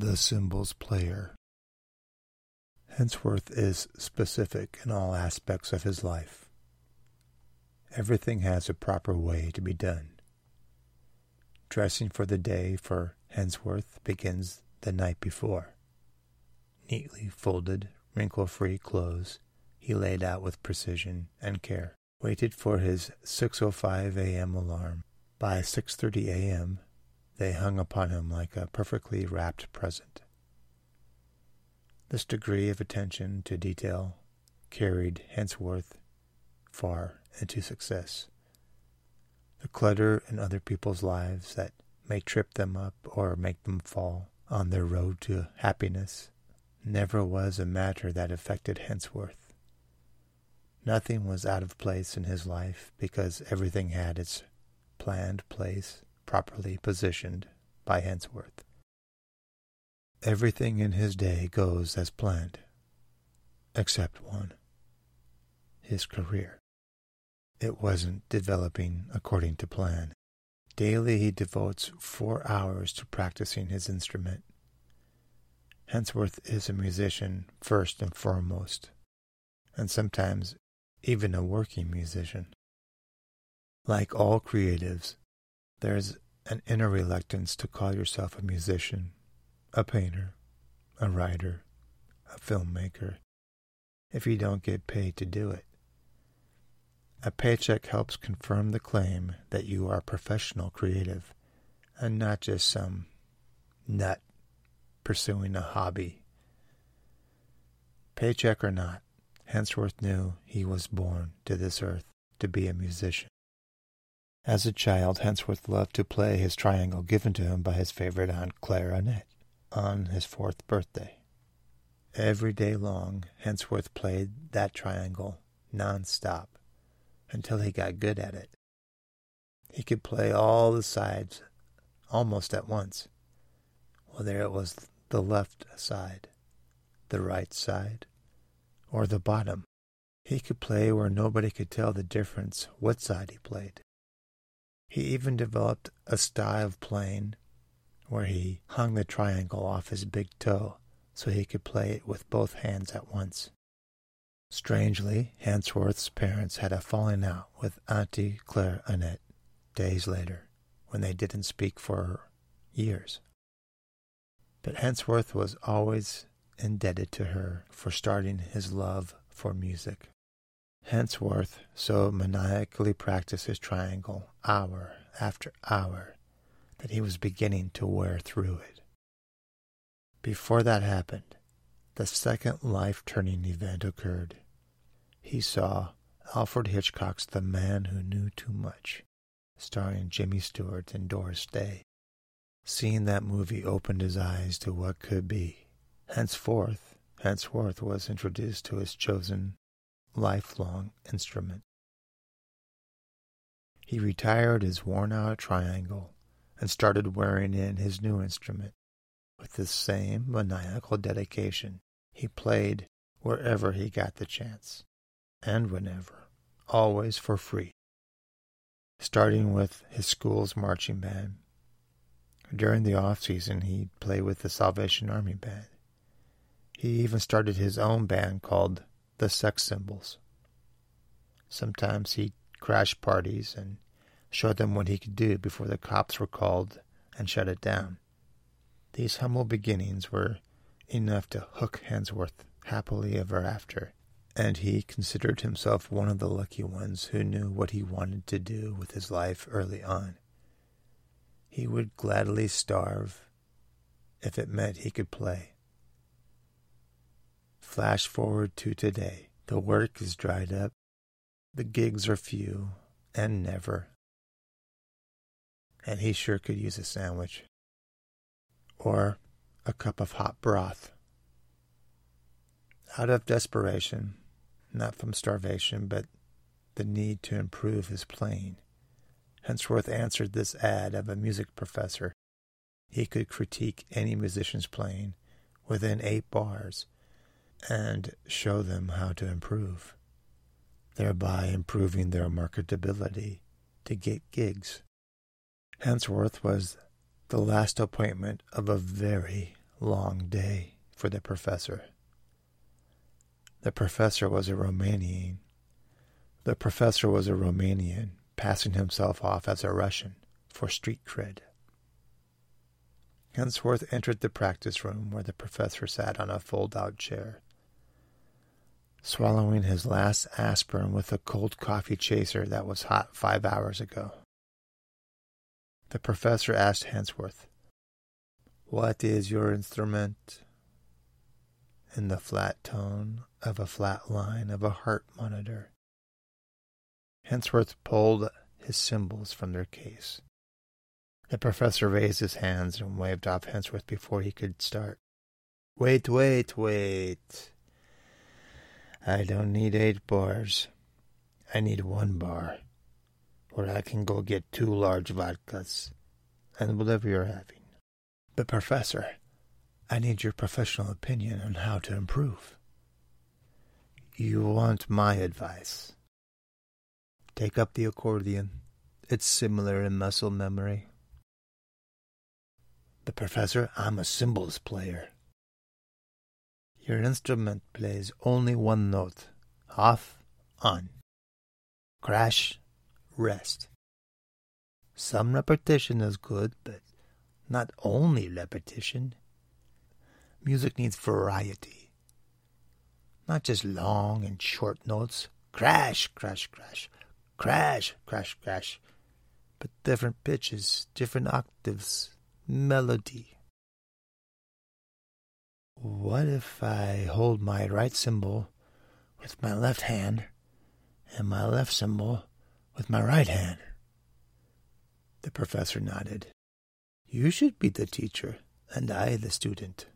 the cymbals player. Hensworth is specific in all aspects of his life. Everything has a proper way to be done. Dressing for the day for Hensworth begins the night before. Neatly folded, wrinkle-free clothes he laid out with precision and care, waited for his 6.05 a.m. alarm. By 6.30 a.m., they hung upon him like a perfectly wrapped present. This degree of attention to detail carried Hensworth far into success. The clutter in other people's lives that may trip them up or make them fall on their road to happiness never was a matter that affected Hensworth. Nothing was out of place in his life because everything had its planned place properly positioned by Hensworth. Everything in his day goes as planned, except one his career. It wasn't developing according to plan. Daily he devotes four hours to practicing his instrument. Hensworth is a musician first and foremost, and sometimes even a working musician. Like all creatives, there's an inner reluctance to call yourself a musician, a painter, a writer, a filmmaker, if you don't get paid to do it. A paycheck helps confirm the claim that you are a professional creative and not just some nut pursuing a hobby. Paycheck or not, Hensworth knew he was born to this earth to be a musician. As a child, Hensworth loved to play his triangle given to him by his favorite aunt Clara Clarinette on his fourth birthday. Every day long, Hensworth played that triangle non-stop until he got good at it. He could play all the sides almost at once. Whether it was the left side, the right side, or the bottom. He could play where nobody could tell the difference what side he played. He even developed a style of playing where he hung the triangle off his big toe so he could play it with both hands at once. Strangely, Hensworth's parents had a falling out with Auntie Claire Annette days later, when they didn't speak for years. But Hensworth was always indebted to her for starting his love for music. Hensworth so maniacally practiced his triangle hour after hour that he was beginning to wear through it. Before that happened, the second life turning event occurred. He saw Alfred Hitchcock's The Man Who Knew Too Much, starring Jimmy Stewart and Doris Day. Seeing that movie opened his eyes to what could be. Henceforth, Hensworth was introduced to his chosen lifelong instrument. He retired his worn out triangle and started wearing in his new instrument. With the same maniacal dedication, he played wherever he got the chance, and whenever, always for free. Starting with his school's marching band. During the off season, he'd play with the Salvation Army band. He even started his own band called the Sex Symbols. Sometimes he'd crash parties and show them what he could do before the cops were called and shut it down. These humble beginnings were enough to hook Hensworth happily ever after, and he considered himself one of the lucky ones who knew what he wanted to do with his life early on. He would gladly starve if it meant he could play. Flash forward to today. The work is dried up, the gigs are few and never and he sure could use a sandwich. Or a cup of hot broth. Out of desperation, not from starvation, but the need to improve his playing, Hensworth answered this ad of a music professor. He could critique any musician's playing within eight bars and show them how to improve, thereby improving their marketability to get gigs. Hensworth was the last appointment of a very long day for the professor. The professor was a Romanian. The professor was a Romanian, passing himself off as a Russian for street cred. Hensworth entered the practice room where the professor sat on a fold out chair, swallowing his last aspirin with a cold coffee chaser that was hot five hours ago. The professor asked Hensworth, What is your instrument? In the flat tone of a flat line of a heart monitor. Hensworth pulled his cymbals from their case. The professor raised his hands and waved off Hensworth before he could start. Wait, wait, wait. I don't need eight bars. I need one bar, where I can go get two large vodkas, and whatever you're having. But, Professor, I need your professional opinion on how to improve. You want my advice. Take up the accordion. It's similar in muscle memory. The professor, I'm a cymbals player. Your instrument plays only one note. Off, on. Crash, rest. Some repetition is good, but not only repetition. Music needs variety. Not just long and short notes. Crash, crash, crash. Crash, crash, crash. But different pitches, different octaves, melody. What if I hold my right cymbal with my left hand and my left cymbal with my right hand? The professor nodded. You should be the teacher and I the student.